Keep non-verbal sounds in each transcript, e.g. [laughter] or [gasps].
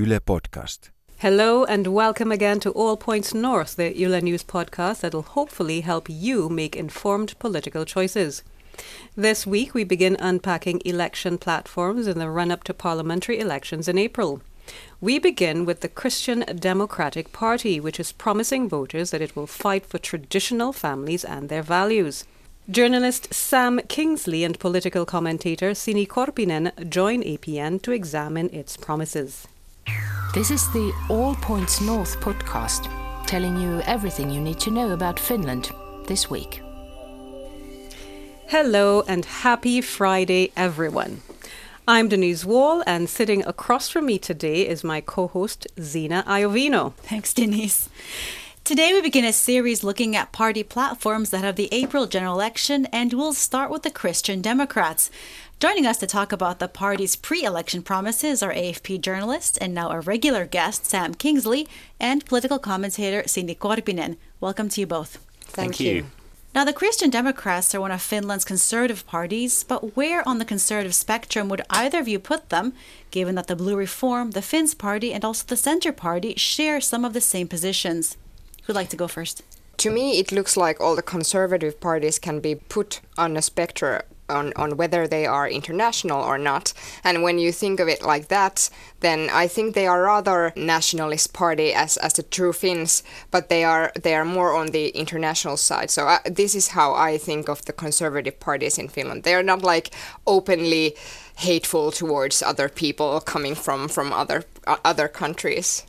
Yle Podcast. Hello and welcome again to All Points North, the Yle News podcast that'll hopefully help you make informed political choices. This week we begin unpacking election platforms in the run up to parliamentary elections in April. We begin with the Christian Democratic Party, which is promising voters that it will fight for traditional families and their values. Journalist Sam Kingsley and political commentator Sini Korpinen join APN to examine its promises. This is the All Points North podcast, telling you everything you need to know about Finland this week. Hello and happy Friday, everyone. I'm Denise Wall, and sitting across from me today is my co host, Zena Iovino. Thanks, Denise. Today, we begin a series looking at party platforms that have the April general election, and we'll start with the Christian Democrats. Joining us to talk about the party's pre election promises are AFP journalist and now a regular guest, Sam Kingsley, and political commentator, Sini Korpinen. Welcome to you both. Thank, Thank you. you. Now, the Christian Democrats are one of Finland's conservative parties, but where on the conservative spectrum would either of you put them, given that the Blue Reform, the Finns Party, and also the Centre Party share some of the same positions? Who'd like to go first? To me, it looks like all the conservative parties can be put on a spectrum on, on whether they are international or not. And when you think of it like that, then I think they are rather nationalist party as, as the true Finns, but they are they are more on the international side. So uh, this is how I think of the conservative parties in Finland. They are not like openly hateful towards other people coming from from other uh, other countries.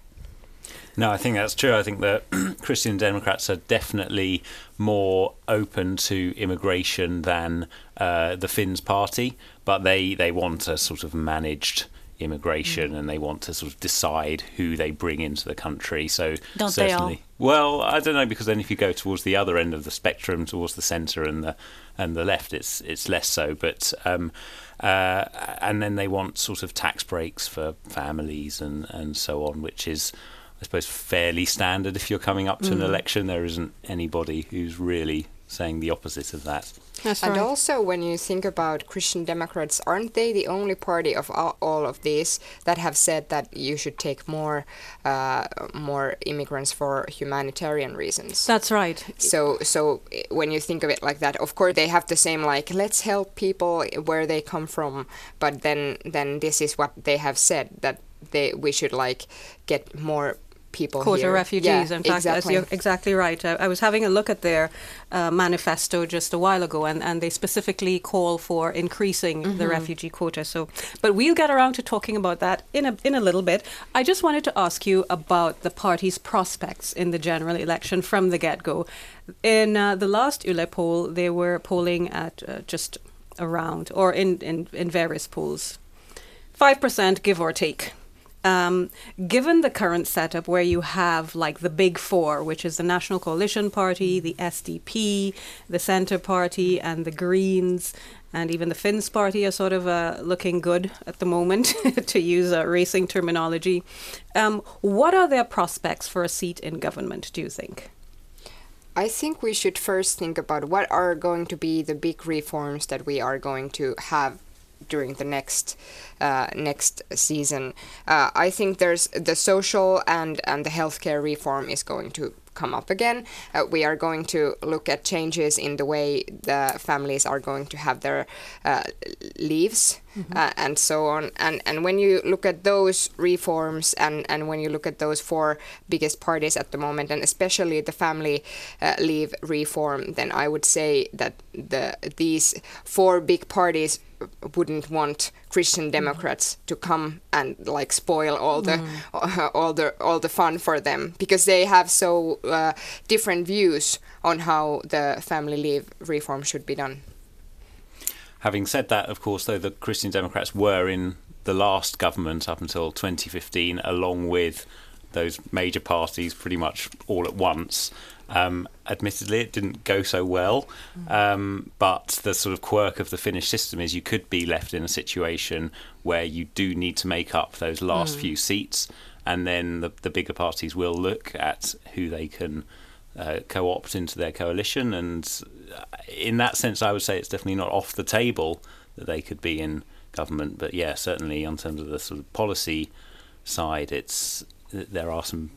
No, I think that's true. I think that [clears throat] Christian Democrats are definitely more open to immigration than uh, the Finns party, but they, they want a sort of managed immigration mm. and they want to sort of decide who they bring into the country. So don't certainly? Well, I don't know because then if you go towards the other end of the spectrum, towards the centre and the and the left, it's it's less so. But um, uh, and then they want sort of tax breaks for families and and so on, which is I suppose, fairly standard if you're coming up to mm. an election. There isn't anybody who's really saying the opposite of that. That's and right. also, when you think about Christian Democrats, aren't they the only party of all, all of these that have said that you should take more, uh, more immigrants for humanitarian reasons? That's right. So, so when you think of it like that, of course they have the same like let's help people where they come from, but then then this is what they have said that they we should like get more people quota here. refugees. Yeah, in fact, exactly. you're exactly right. I, I, was having a look at their uh, manifesto just a while ago, and, and they specifically call for increasing mm-hmm. the refugee quota. So, but we'll get around to talking about that in a in a little bit. I just wanted to ask you about the party's prospects in the general election from the get go. In uh, the last Yle poll, they were polling at uh, just around, or in, in, in various polls, 5%, give or take. Um, given the current setup where you have like the big four, which is the National Coalition Party, the SDP, the Centre Party, and the Greens, and even the Finns Party are sort of uh, looking good at the moment, [laughs] to use a racing terminology. Um, what are their prospects for a seat in government, do you think? I think we should first think about what are going to be the big reforms that we are going to have during the next uh, next season. Uh, I think there's the social and and the healthcare reform is going to come up again. Uh, we are going to look at changes in the way the families are going to have their uh, leaves mm-hmm. uh, and so on. And and when you look at those reforms and and when you look at those four biggest parties at the moment, and especially the family uh, leave reform, then I would say that the these four big parties wouldn't want Christian mm-hmm. Democrats to come and like spoil all the mm. [laughs] all the all the fun for them because they have so uh, different views on how the family leave reform should be done. Having said that, of course, though the Christian Democrats were in the last government up until 2015, along with those major parties pretty much all at once. Um, admittedly, it didn't go so well, um, but the sort of quirk of the Finnish system is you could be left in a situation where you do need to make up those last mm. few seats, and then the, the bigger parties will look at who they can uh, co-opt into their coalition, and in that sense, I would say it's definitely not off the table that they could be in government. But yeah, certainly in terms of the sort of policy side, it's there are some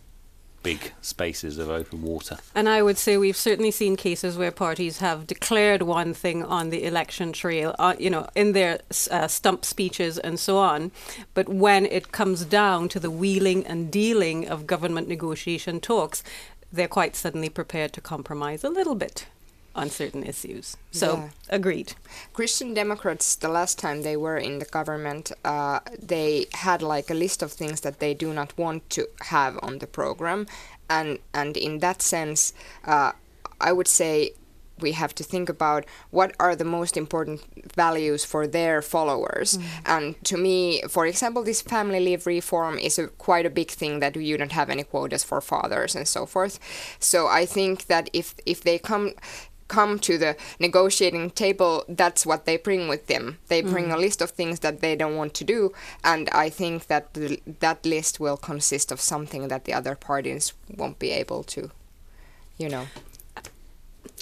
big spaces of open water. And I would say we've certainly seen cases where parties have declared one thing on the election trail, uh, you know, in their uh, stump speeches and so on. But when it comes down to the wheeling and dealing of government negotiation talks, they're quite suddenly prepared to compromise a little bit on certain issues. So, yeah. agreed. Christian Democrats, the last time they were in the government, uh, they had like a list of things that they do not want to have on the program, and and in that sense, uh, I would say we have to think about what are the most important values for their followers. Mm. And to me, for example, this family leave reform is a, quite a big thing that you don't have any quotas for fathers and so forth. So I think that if if they come come to the negotiating table, that's what they bring with them. They bring mm. a list of things that they don't want to do, and I think that the, that list will consist of something that the other parties won't be able to, you know.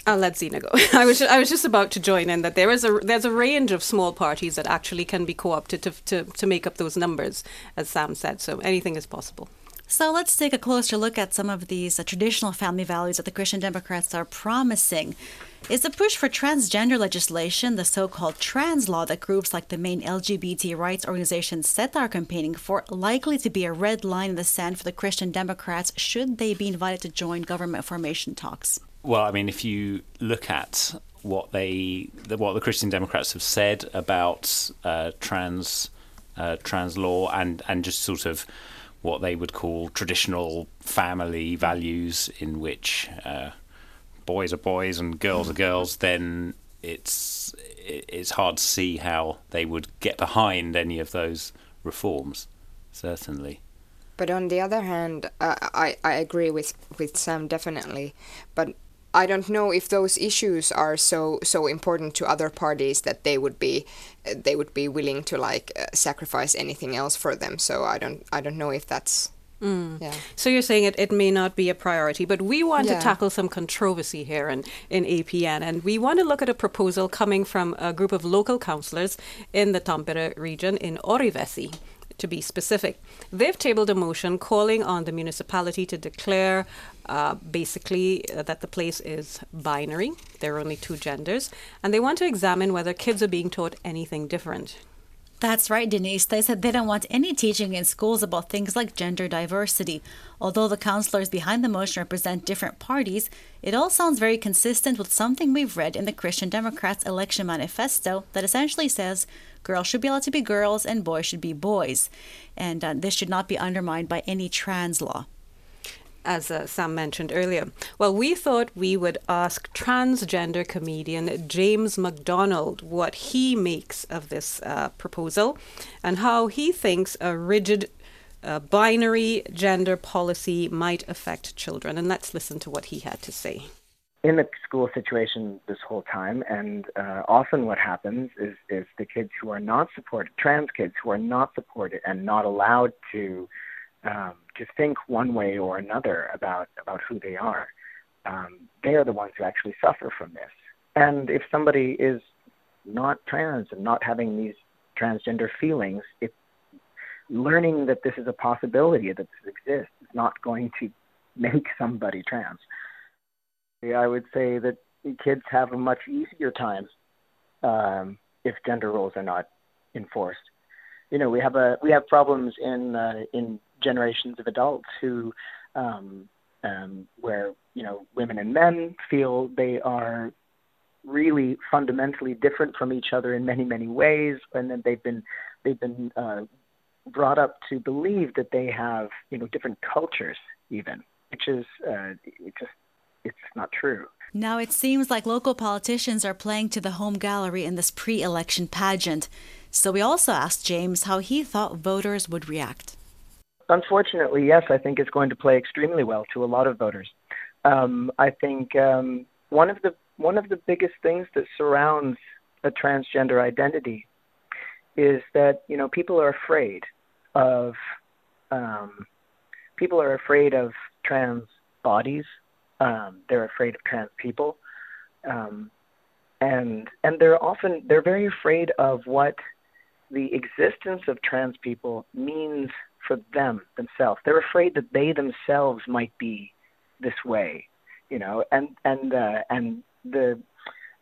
I'll let Zena go. I was I was just about to join in that there is a there's a range of small parties that actually can be co-opted to, to, to make up those numbers, as Sam said. So anything is possible. So let's take a closer look at some of these uh, traditional family values that the Christian Democrats are promising. Is the push for transgender legislation, the so called trans law that groups like the main LGBT rights organization SETA are campaigning for, likely to be a red line in the sand for the Christian Democrats should they be invited to join government formation talks? Well, I mean, if you look at what they, what the Christian Democrats have said about uh, trans, uh, trans law, and and just sort of what they would call traditional family values, in which uh, boys are boys and girls are girls, then it's it's hard to see how they would get behind any of those reforms. Certainly. But on the other hand, uh, I I agree with with Sam definitely, but I don't know if those issues are so so important to other parties that they would be they would be willing to like uh, sacrifice anything else for them. So I don't I don't know if that's Mm. Yeah. So you're saying it, it may not be a priority, but we want yeah. to tackle some controversy here in, in APN, and we want to look at a proposal coming from a group of local councillors in the Tampere region in Orivesi to be specific. They've tabled a motion calling on the municipality to declare uh, basically uh, that the place is binary. There are only two genders. And they want to examine whether kids are being taught anything different. That's right, Denise. They said they don't want any teaching in schools about things like gender diversity. Although the counselors behind the motion represent different parties, it all sounds very consistent with something we've read in the Christian Democrats' election manifesto that essentially says girls should be allowed to be girls and boys should be boys. And uh, this should not be undermined by any trans law as uh, Sam mentioned earlier. Well, we thought we would ask transgender comedian James McDonald what he makes of this uh, proposal and how he thinks a rigid uh, binary gender policy might affect children. And let's listen to what he had to say. In the school situation this whole time, and uh, often what happens is, is the kids who are not supported, trans kids who are not supported and not allowed to um, to think one way or another about about who they are, um, they are the ones who actually suffer from this. And if somebody is not trans and not having these transgender feelings, it, learning that this is a possibility that this exists is not going to make somebody trans. I would say that kids have a much easier time um, if gender roles are not enforced. You know, we have a we have problems in uh, in generations of adults who, um, um, where you know women and men feel they are really fundamentally different from each other in many many ways, and then they've been they've been uh, brought up to believe that they have you know different cultures even, which is uh, it just it's not true. Now it seems like local politicians are playing to the home gallery in this pre-election pageant. So we also asked James how he thought voters would react. Unfortunately, yes, I think it's going to play extremely well to a lot of voters. Um, I think um, one of the one of the biggest things that surrounds a transgender identity is that you know people are afraid of um, people are afraid of trans bodies. Um, they're afraid of trans people, um, and and they're often they're very afraid of what the existence of trans people means for them themselves. They're afraid that they themselves might be this way, you know, and and uh, and the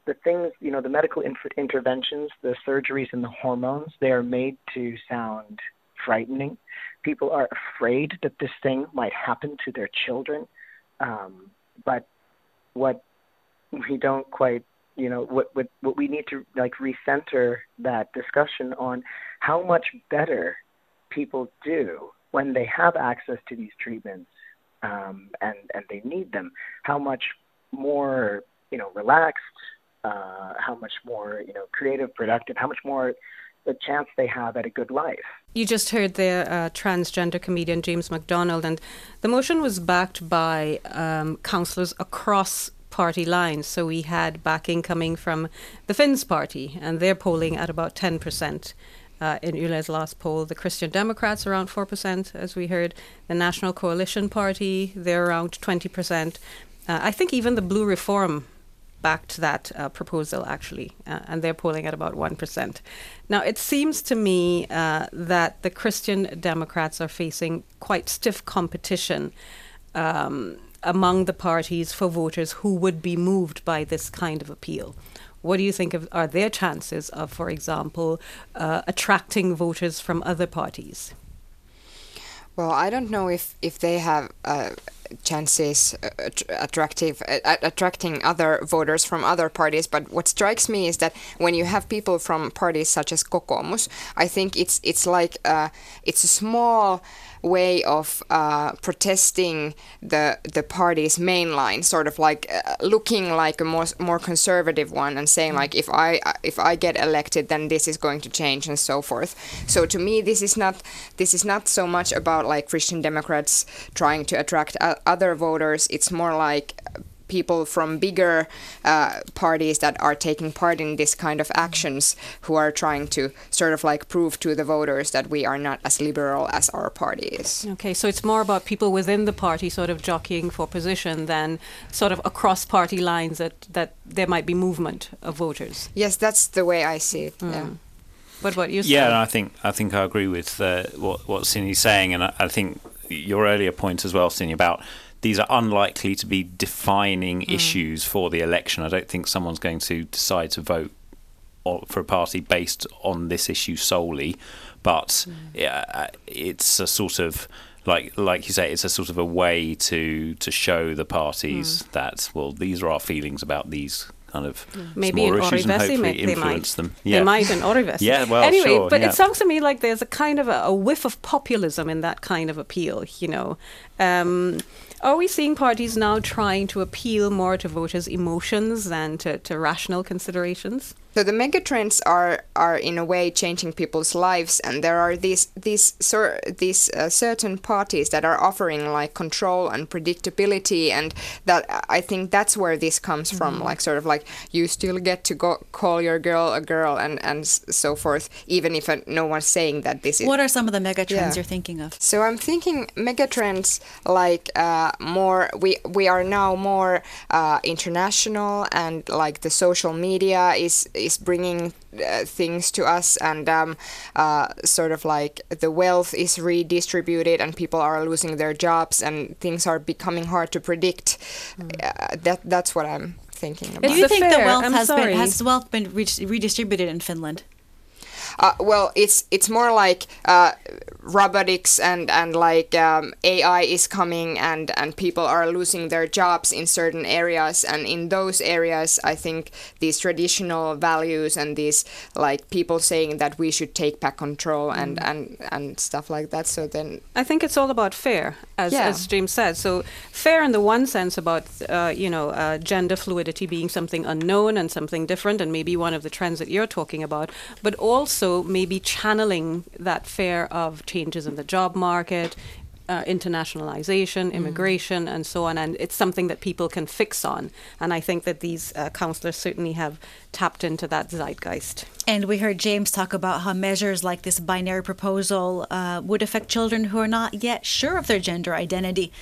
the things, you know, the medical inf- interventions, the surgeries and the hormones, they are made to sound frightening. People are afraid that this thing might happen to their children. Um, but what we don't quite, you know, what, what, what we need to like recenter that discussion on how much better people do when they have access to these treatments um, and, and they need them, how much more, you know, relaxed, uh, how much more, you know, creative, productive, how much more the chance they have at a good life. You just heard the uh, transgender comedian James MacDonald, and the motion was backed by um, councillors across party lines. So we had backing coming from the Finns party, and they're polling at about 10%. Uh, in Yle's last poll, the Christian Democrats around 4%, as we heard. The National Coalition Party, they're around 20%. Uh, I think even the Blue Reform backed that uh, proposal actually, uh, and they're polling at about 1%. Now, it seems to me uh, that the Christian Democrats are facing quite stiff competition um, among the parties for voters who would be moved by this kind of appeal. What do you think of, are their chances of, for example, uh, attracting voters from other parties? Well, I don't know if, if they have uh, chances uh, attractive uh, attracting other voters from other parties. But what strikes me is that when you have people from parties such as Kokoomus, I think it's it's like uh, it's a small way of uh, protesting the the party's main line, sort of like uh, looking like a more more conservative one and saying like if I if I get elected, then this is going to change and so forth. So to me, this is not this is not so much about like Christian Democrats trying to attract other voters. It's more like people from bigger uh, parties that are taking part in this kind of actions who are trying to sort of like prove to the voters that we are not as liberal as our party is. Okay, so it's more about people within the party sort of jockeying for position than sort of across party lines that, that there might be movement of voters. Yes, that's the way I see it. Mm. Yeah. What about you? Yeah, and I think I think I agree with uh, what what Sini's saying, and I, I think your earlier point as well, Cindy, about these are unlikely to be defining mm. issues for the election. I don't think someone's going to decide to vote for a party based on this issue solely, but mm. yeah, it's a sort of like like you say, it's a sort of a way to to show the parties mm. that well, these are our feelings about these kind of maybe in Orivesi may, they might them. Yeah. They might in Orivesi. [laughs] yeah, well, anyway, sure, but yeah. it sounds to me like there's a kind of a, a whiff of populism in that kind of appeal. You know. Um, are we seeing parties now trying to appeal more to voters' emotions than to, to rational considerations? So the megatrends are are in a way changing people's lives, and there are these these these uh, certain parties that are offering like control and predictability, and that I think that's where this comes mm-hmm. from. Like sort of like you still get to go call your girl a girl and and so forth, even if uh, no one's saying that this is. What are some of the megatrends yeah. you're thinking of? So I'm thinking megatrends like uh, more. We we are now more uh, international, and like the social media is is bringing uh, things to us and um, uh, sort of like the wealth is redistributed and people are losing their jobs and things are becoming hard to predict mm. uh, that that's what i'm thinking about do you think fair. the wealth I'm has sorry. been has wealth been redistributed in finland uh, well, it's it's more like uh, robotics and and like um, AI is coming and and people are losing their jobs in certain areas and in those areas I think these traditional values and these like people saying that we should take back control and mm. and and stuff like that. So then I think it's all about fair, as yeah. as James said. So fair in the one sense about uh, you know uh, gender fluidity being something unknown and something different and maybe one of the trends that you're talking about, but also also maybe channeling that fear of changes in the job market, uh, internationalization, mm. immigration, mm. and so on. And it's something that people can fix on. And I think that these uh, councillors certainly have tapped into that zeitgeist. And we heard James talk about how measures like this binary proposal uh, would affect children who are not yet sure of their gender identity.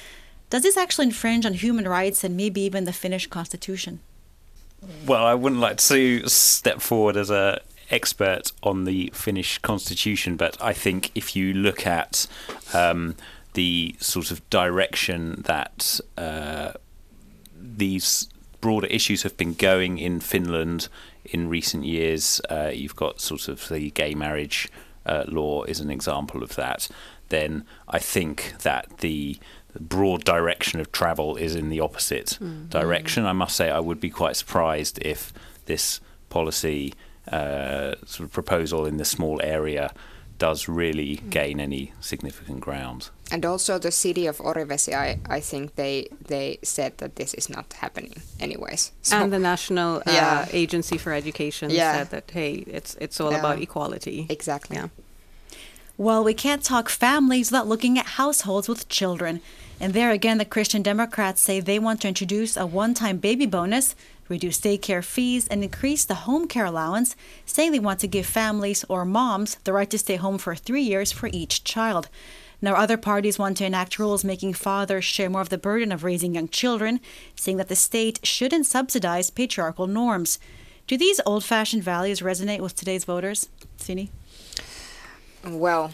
Does this actually infringe on human rights and maybe even the Finnish constitution? Well, I wouldn't like to step forward as a expert on the Finnish constitution, but I think if you look at um, the sort of direction that uh, these broader issues have been going in Finland in recent years, uh, you've got sort of the gay marriage uh, law is an example of that. Then I think that the broad direction of travel is in the opposite mm. direction. I must say, I would be quite surprised if this policy uh, sort of proposal in the small area does really mm. gain any significant ground. And also the city of Orivesi, I, I think they they said that this is not happening anyways. So, and the National uh, yeah. Agency for Education yeah. said that hey, it's it's all yeah. about equality. Exactly. Yeah. Well, we can't talk families without looking at households with children. And there again, the Christian Democrats say they want to introduce a one time baby bonus, reduce daycare fees, and increase the home care allowance, saying they want to give families or moms the right to stay home for three years for each child. Now, other parties want to enact rules making fathers share more of the burden of raising young children, saying that the state shouldn't subsidize patriarchal norms. Do these old fashioned values resonate with today's voters, Sini? Well,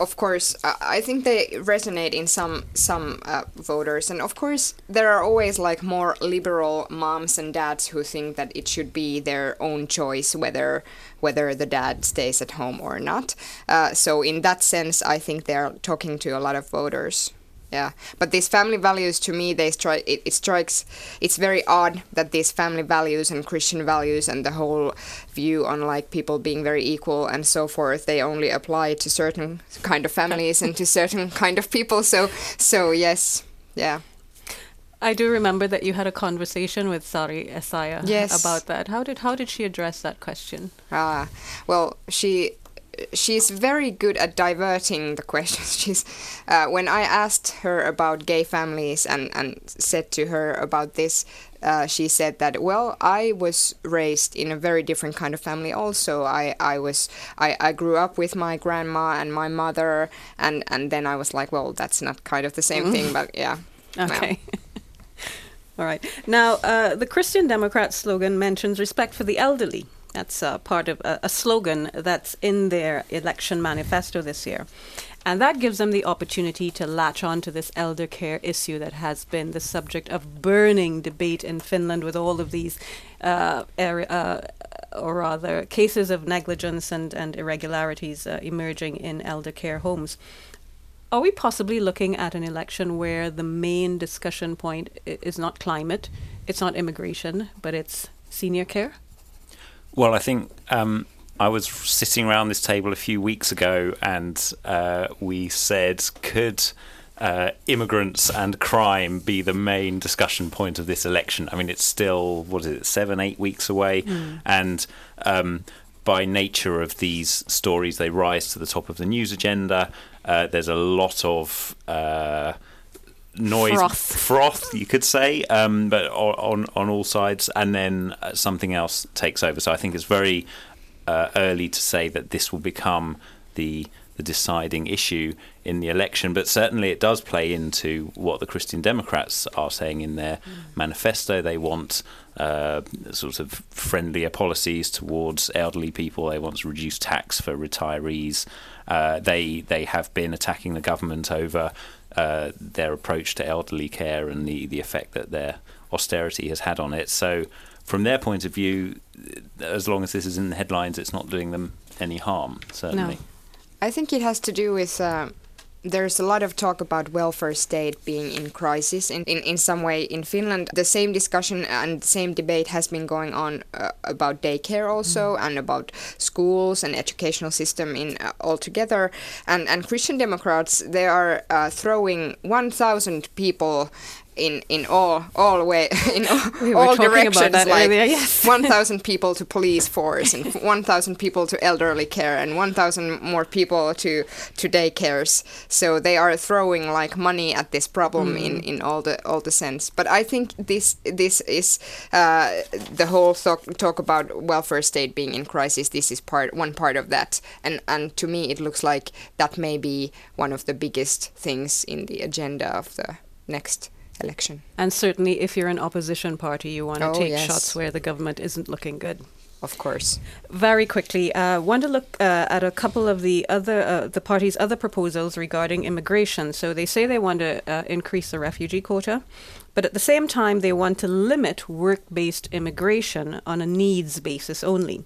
of course, I think they resonate in some some uh, voters, and of course, there are always like more liberal moms and dads who think that it should be their own choice whether whether the dad stays at home or not. Uh, so in that sense, I think they are talking to a lot of voters yeah but these family values to me they strike it, it, strikes it's very odd that these family values and christian values and the whole view on like people being very equal and so forth they only apply to certain kind of families and to certain [laughs] kind of people so so yes yeah I do remember that you had a conversation with Sari Essayah yes. about that. How did how did she address that question? Ah, well, she she's very good at diverting the questions. [laughs] She's uh, when I asked her about gay families and and said to her about this, uh, she said that well I was raised in a very different kind of family. Also, I I was I, I grew up with my grandma and my mother, and and then I was like, well, that's not kind of the same mm. thing, but yeah. [laughs] Okay. [laughs] All right. Now, uh, the Christian Democrat slogan mentions respect for the elderly. That's uh, part of a, a slogan that's in their election manifesto this year. And that gives them the opportunity to latch on to this elder care issue that has been the subject of burning debate in Finland with all of these, uh, er- uh, or rather, cases of negligence and, and irregularities uh, emerging in elder care homes. Are we possibly looking at an election where the main discussion point is not climate, it's not immigration, but it's senior care? Well, I think um, I was sitting around this table a few weeks ago, and uh, we said, could uh, immigrants and crime be the main discussion point of this election? I mean, it's still what is it, seven, eight weeks away, mm. and um, by nature of these stories, they rise to the top of the news agenda. Uh, there's a lot of uh, noise froth. froth you could say um, but on on all sides and then uh, something else takes over so i think it's very uh, early to say that this will become the the deciding issue in the election but certainly it does play into what the christian democrats are saying in their mm. manifesto they want uh, sort of friendlier policies towards elderly people. They want to reduce tax for retirees. Uh, they they have been attacking the government over uh, their approach to elderly care and the, the effect that their austerity has had on it. So, from their point of view, as long as this is in the headlines, it's not doing them any harm, certainly. No. I think it has to do with uh, there's a lot of talk about welfare state being in crisis in, in, in some way in Finland. The same discussion and same debate has been going on uh, about daycare also mm. and about schools and educational system in uh, altogether. And and Christian Democrats they are uh, throwing 1,000 people in in all all way [laughs] in all, we all directions like earlier, yes. [laughs] 1000 people to police force and [laughs] 1000 people to elderly care and 1000 more people to to daycares so they are throwing like money at this problem mm. in in all the all the sense but i think this this is uh, the whole talk, talk about welfare state being in crisis this is part one part of that and and to me it looks like that may be one of the biggest things in the agenda of the next election. And certainly, if you're an opposition party, you want to oh, take yes. shots where the government isn't looking good. of course. Very quickly, uh, want to look uh, at a couple of the other uh, the party's other proposals regarding immigration. So they say they want to uh, increase the refugee quota, but at the same time they want to limit work-based immigration on a needs basis only.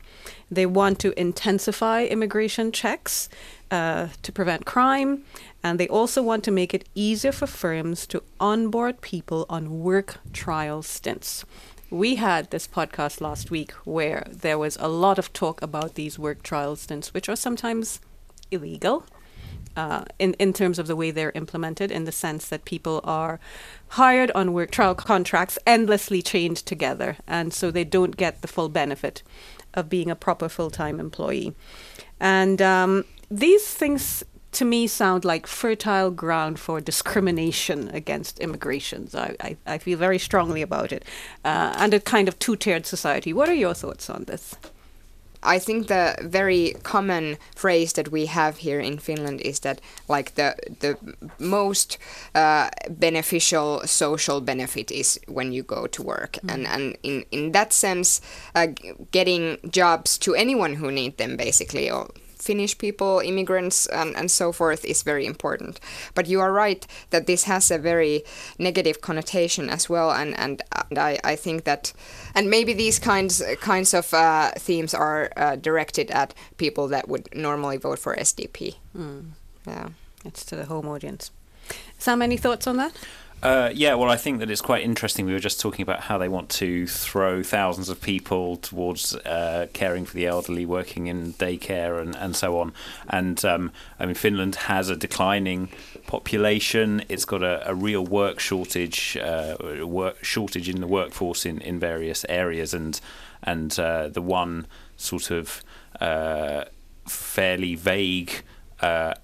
They want to intensify immigration checks uh, to prevent crime, and they also want to make it easier for firms to onboard people on work trial stints. We had this podcast last week where there was a lot of talk about these work trial stints, which are sometimes illegal. Uh, in, in terms of the way they're implemented, in the sense that people are hired on work trial contracts, endlessly chained together, and so they don't get the full benefit of being a proper full time employee. And um, these things to me sound like fertile ground for discrimination against immigrations. I, I, I feel very strongly about it. Uh, and a kind of two tiered society. What are your thoughts on this? I think the very common phrase that we have here in Finland is that like the the most uh, beneficial social benefit is when you go to work, mm. and and in in that sense, uh, getting jobs to anyone who need them basically, or Finnish people, immigrants, and, and so forth is very important. But you are right that this has a very negative connotation as well, and, and, and I, I think that, and maybe these kinds kinds of uh, themes are uh, directed at people that would normally vote for SDP. Mm. Yeah, it's to the home audience. Sam, any thoughts on that? Uh, yeah, well, I think that it's quite interesting. We were just talking about how they want to throw thousands of people towards uh, caring for the elderly, working in daycare, and, and so on. And um, I mean, Finland has a declining population. It's got a, a real work shortage, uh, work shortage in the workforce in, in various areas, and and uh, the one sort of uh, fairly vague uh,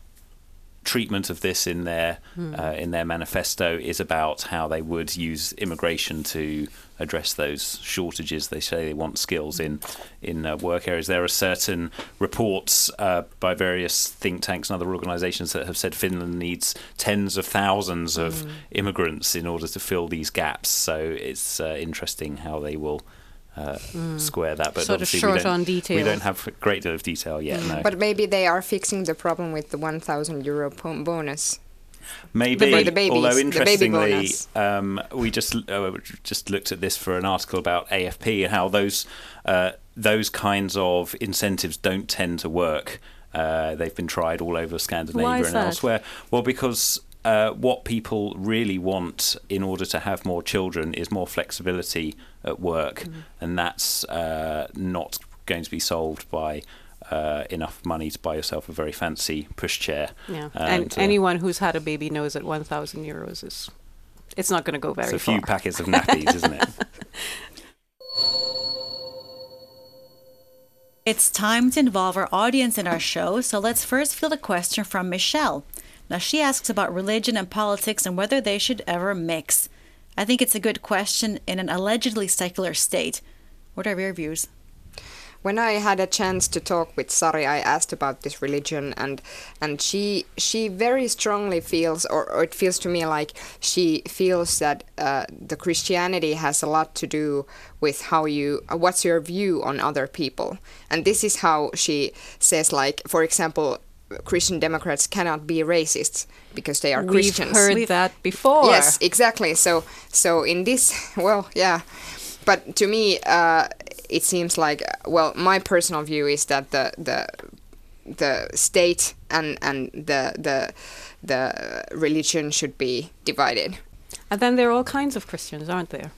treatment of this in their mm. uh, in their manifesto is about how they would use immigration to address those shortages. They say they want skills in in uh, work areas. There are certain reports uh, by various think tanks and other organisations that have said Finland needs tens of thousands of mm. immigrants in order to fill these gaps. So it's uh, interesting how they will uh, mm. square that. But sort of short on detail. We don't have a great deal of detail yet. Mm. No. But maybe they are fixing the problem with the 1,000 euro bonus. Maybe, the, the babies, although interestingly, um, we just uh, just looked at this for an article about AFP and how those uh, those kinds of incentives don't tend to work. Uh, they've been tried all over Scandinavia and that? elsewhere. Well, because uh, what people really want in order to have more children is more flexibility at work, mm-hmm. and that's uh, not going to be solved by uh, enough money to buy yourself a very fancy pushchair. Yeah, and, and uh, anyone who's had a baby knows that 1,000 euros is it's not going to go very it's a far. few packets of nappies, isn't it? [laughs] It's time to involve our audience in our show, so let's first field a question from Michelle. Now, she asks about religion and politics and whether they should ever mix. I think it's a good question in an allegedly secular state. What are your views? when I had a chance to talk with Sari, I asked about this religion, and and she she very strongly feels, or, or it feels to me like she feels that uh, the Christianity has a lot to do with how you, what's your view on other people, and this is how she says, like for example, Christian Democrats cannot be racists because they are We've Christians. We've heard that before. Yes, exactly. So, so in this, [laughs] well, yeah, but to me, uh, it seems like, well, my personal view is that the the the state and and the the the religion should be divided. And then there are all kinds of Christians, aren't there?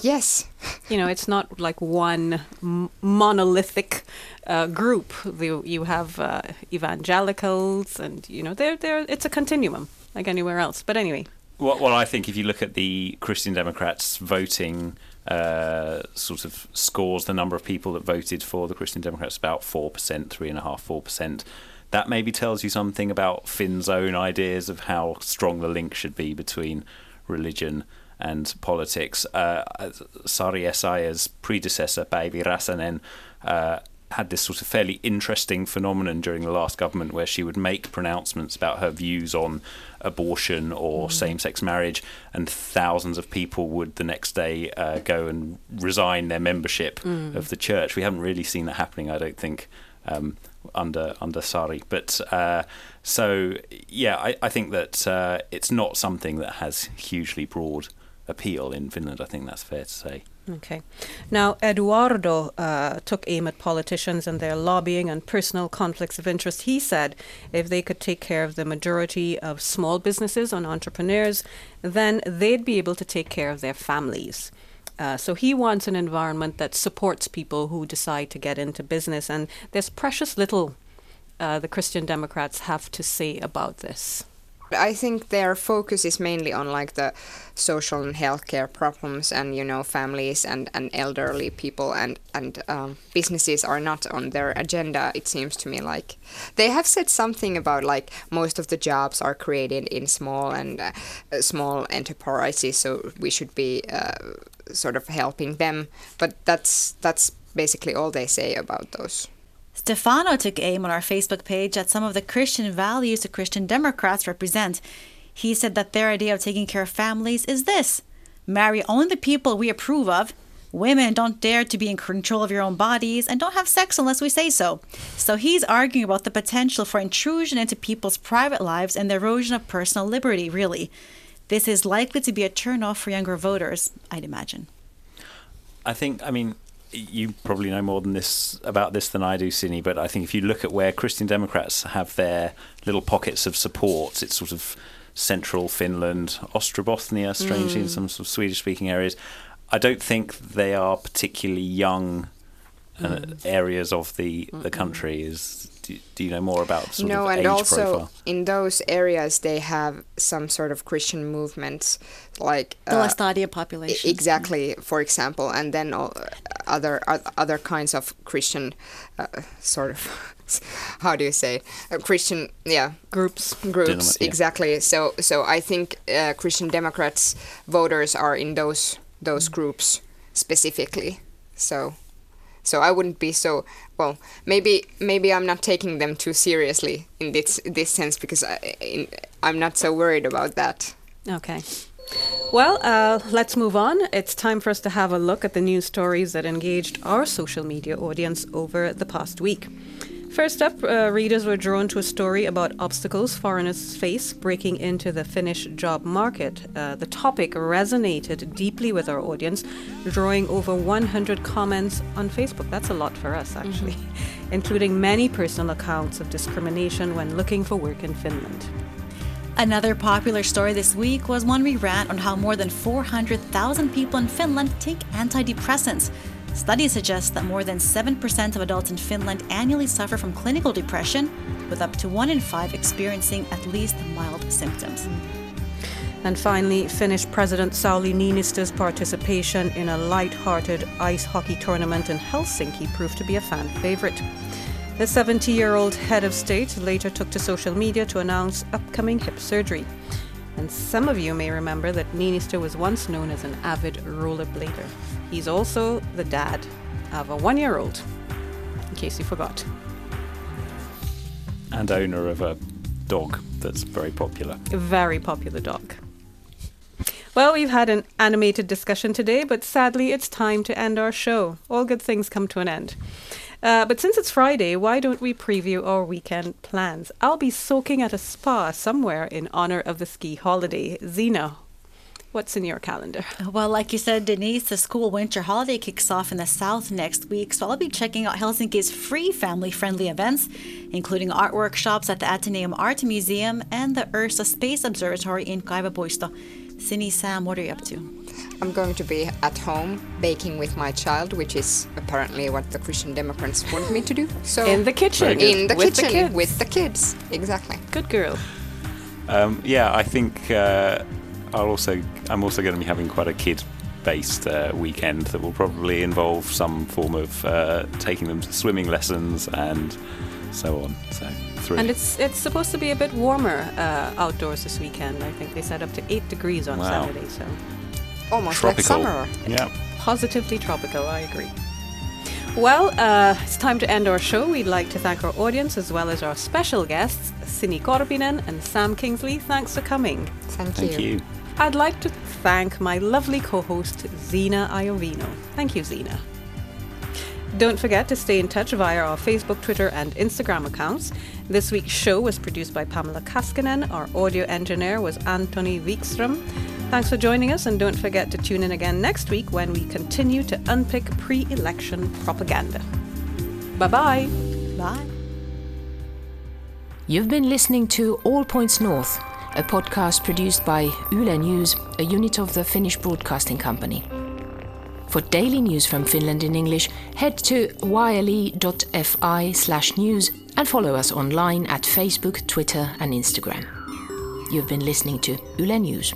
Yes. You know, it's not like one m- monolithic uh, group. You, you have uh, evangelicals, and you know, they're, they're, it's a continuum like anywhere else. But anyway. Well, well, I think if you look at the Christian Democrats voting uh, sort of scores, the number of people that voted for the Christian Democrats about four percent, three and a half, four percent. That maybe tells you something about Finn's own ideas of how strong the link should be between religion and politics. Uh, Sari Essayah's predecessor, Päivi Räsänen, uh, had this sort of fairly interesting phenomenon during the last government where she would make pronouncements about her views on abortion or mm. same sex marriage, and thousands of people would the next day uh, go and resign their membership mm. of the church. We haven't really seen that happening, I don't think. Um, under under Sari, but uh, so yeah, I, I think that uh, it's not something that has hugely broad appeal in Finland. I think that's fair to say. Okay. Now, Eduardo uh, took aim at politicians and their lobbying and personal conflicts of interest. He said if they could take care of the majority of small businesses and entrepreneurs, then they'd be able to take care of their families. Uh, so he wants an environment that supports people who decide to get into business. And there's precious little uh, the Christian Democrats have to say about this. I think their focus is mainly on like the social and healthcare problems, and you know, families and, and elderly people and and um, businesses are not on their agenda. It seems to me like they have said something about like most of the jobs are created in small and uh, small enterprises, so we should be uh, sort of helping them. But that's that's basically all they say about those. Stefano took aim on our Facebook page at some of the Christian values the Christian Democrats represent. He said that their idea of taking care of families is this marry only the people we approve of. Women don't dare to be in control of your own bodies and don't have sex unless we say so. So he's arguing about the potential for intrusion into people's private lives and the erosion of personal liberty, really. This is likely to be a turnoff for younger voters, I'd imagine. I think, I mean, you probably know more than this about this than I do, Sini. But I think if you look at where Christian Democrats have their little pockets of support, it's sort of central Finland, Ostrobothnia, strangely mm. in some sort of Swedish-speaking areas. I don't think they are particularly young uh, mm. areas of the the country. Is do, do you know more about sort no, of and also profile? in those areas they have some sort of Christian movements, like the uh, Laestadian population. Exactly, for example, and then other other kinds of Christian uh, sort of [laughs] how do you say uh, Christian yeah groups groups yeah. exactly. So so I think uh, Christian Democrats voters are in those those mm. groups specifically. So so I wouldn't be so well. Maybe maybe I'm not taking them too seriously in this this sense because I, in, I'm not so worried about that. Okay. Well, uh, let's move on. It's time for us to have a look at the news stories that engaged our social media audience over the past week. First up, uh, readers were drawn to a story about obstacles foreigners face breaking into the Finnish job market. Uh, the topic resonated deeply with our audience, drawing over 100 comments on Facebook. That's a lot for us, actually, mm-hmm. [laughs] including many personal accounts of discrimination when looking for work in Finland. Another popular story this week was one we ran on how more than 400,000 people in Finland take antidepressants. Studies suggest that more than 7% of adults in Finland annually suffer from clinical depression, with up to 1 in 5 experiencing at least mild symptoms. And finally, Finnish President Sauli Niinistö's participation in a light-hearted ice hockey tournament in Helsinki proved to be a fan favorite. The 70 year old head of state later took to social media to announce upcoming hip surgery. And some of you may remember that Niinistö was once known as an avid rollerblader. He's also the dad of a one year old, in case you forgot. And owner of a dog that's very popular. A very popular dog. Well, we've had an animated discussion today, but sadly it's time to end our show. All good things come to an end. Uh, but since it's Friday, why don't we preview our weekend plans? I'll be soaking at a spa somewhere in honor of the ski holiday. Zena, What's in your calendar? Well, like you said, Denise, the school winter holiday kicks off in the south next week, so I'll be checking out Helsinki's free family friendly events, including art workshops at the Ateneum Art Museum and the Ursa Space Observatory in Kaivopuisto. Sini Sam, what are you up to? I'm going to be at home baking with my child, which is apparently what the Christian Democrats want me to do. [gasps] So in the kitchen, in the with kitchen the with the kids, exactly. Good girl. Um, yeah, I think uh, I'll also I'm also going to be having quite a kid based uh, weekend that will probably involve some form of uh, taking them to swimming lessons and so on. So three. And it's it's supposed to be a bit warmer uh, outdoors this weekend. I think they said up to eight degrees on wow. Saturday. So almost tropical. like summer. Yeah. Positively tropical, I agree. Well, uh, it's time to end our show. We'd like to thank our audience as well as our special guests, Sini Korpinen and Sam Kingsley. Thanks for coming. Thank, Thank you. I'd like to thank my lovely co host, Zena Iovino. Thank you, Zena. Don't forget to stay in touch via our Facebook, Twitter, and Instagram accounts. This week's show was produced by Pamela Kaskinen. Our audio engineer was Anthony Wikström. Thanks for joining us, and don't forget to tune in again next week when we continue to unpick pre election propaganda. Bye bye. Bye. You've been listening to All Points North, a podcast produced by Yle News, a unit of the Finnish Broadcasting Company. For daily news from Finland in English, head to yle.fi slash news and follow us online at Facebook, Twitter, and Instagram. You've been listening to Yle News.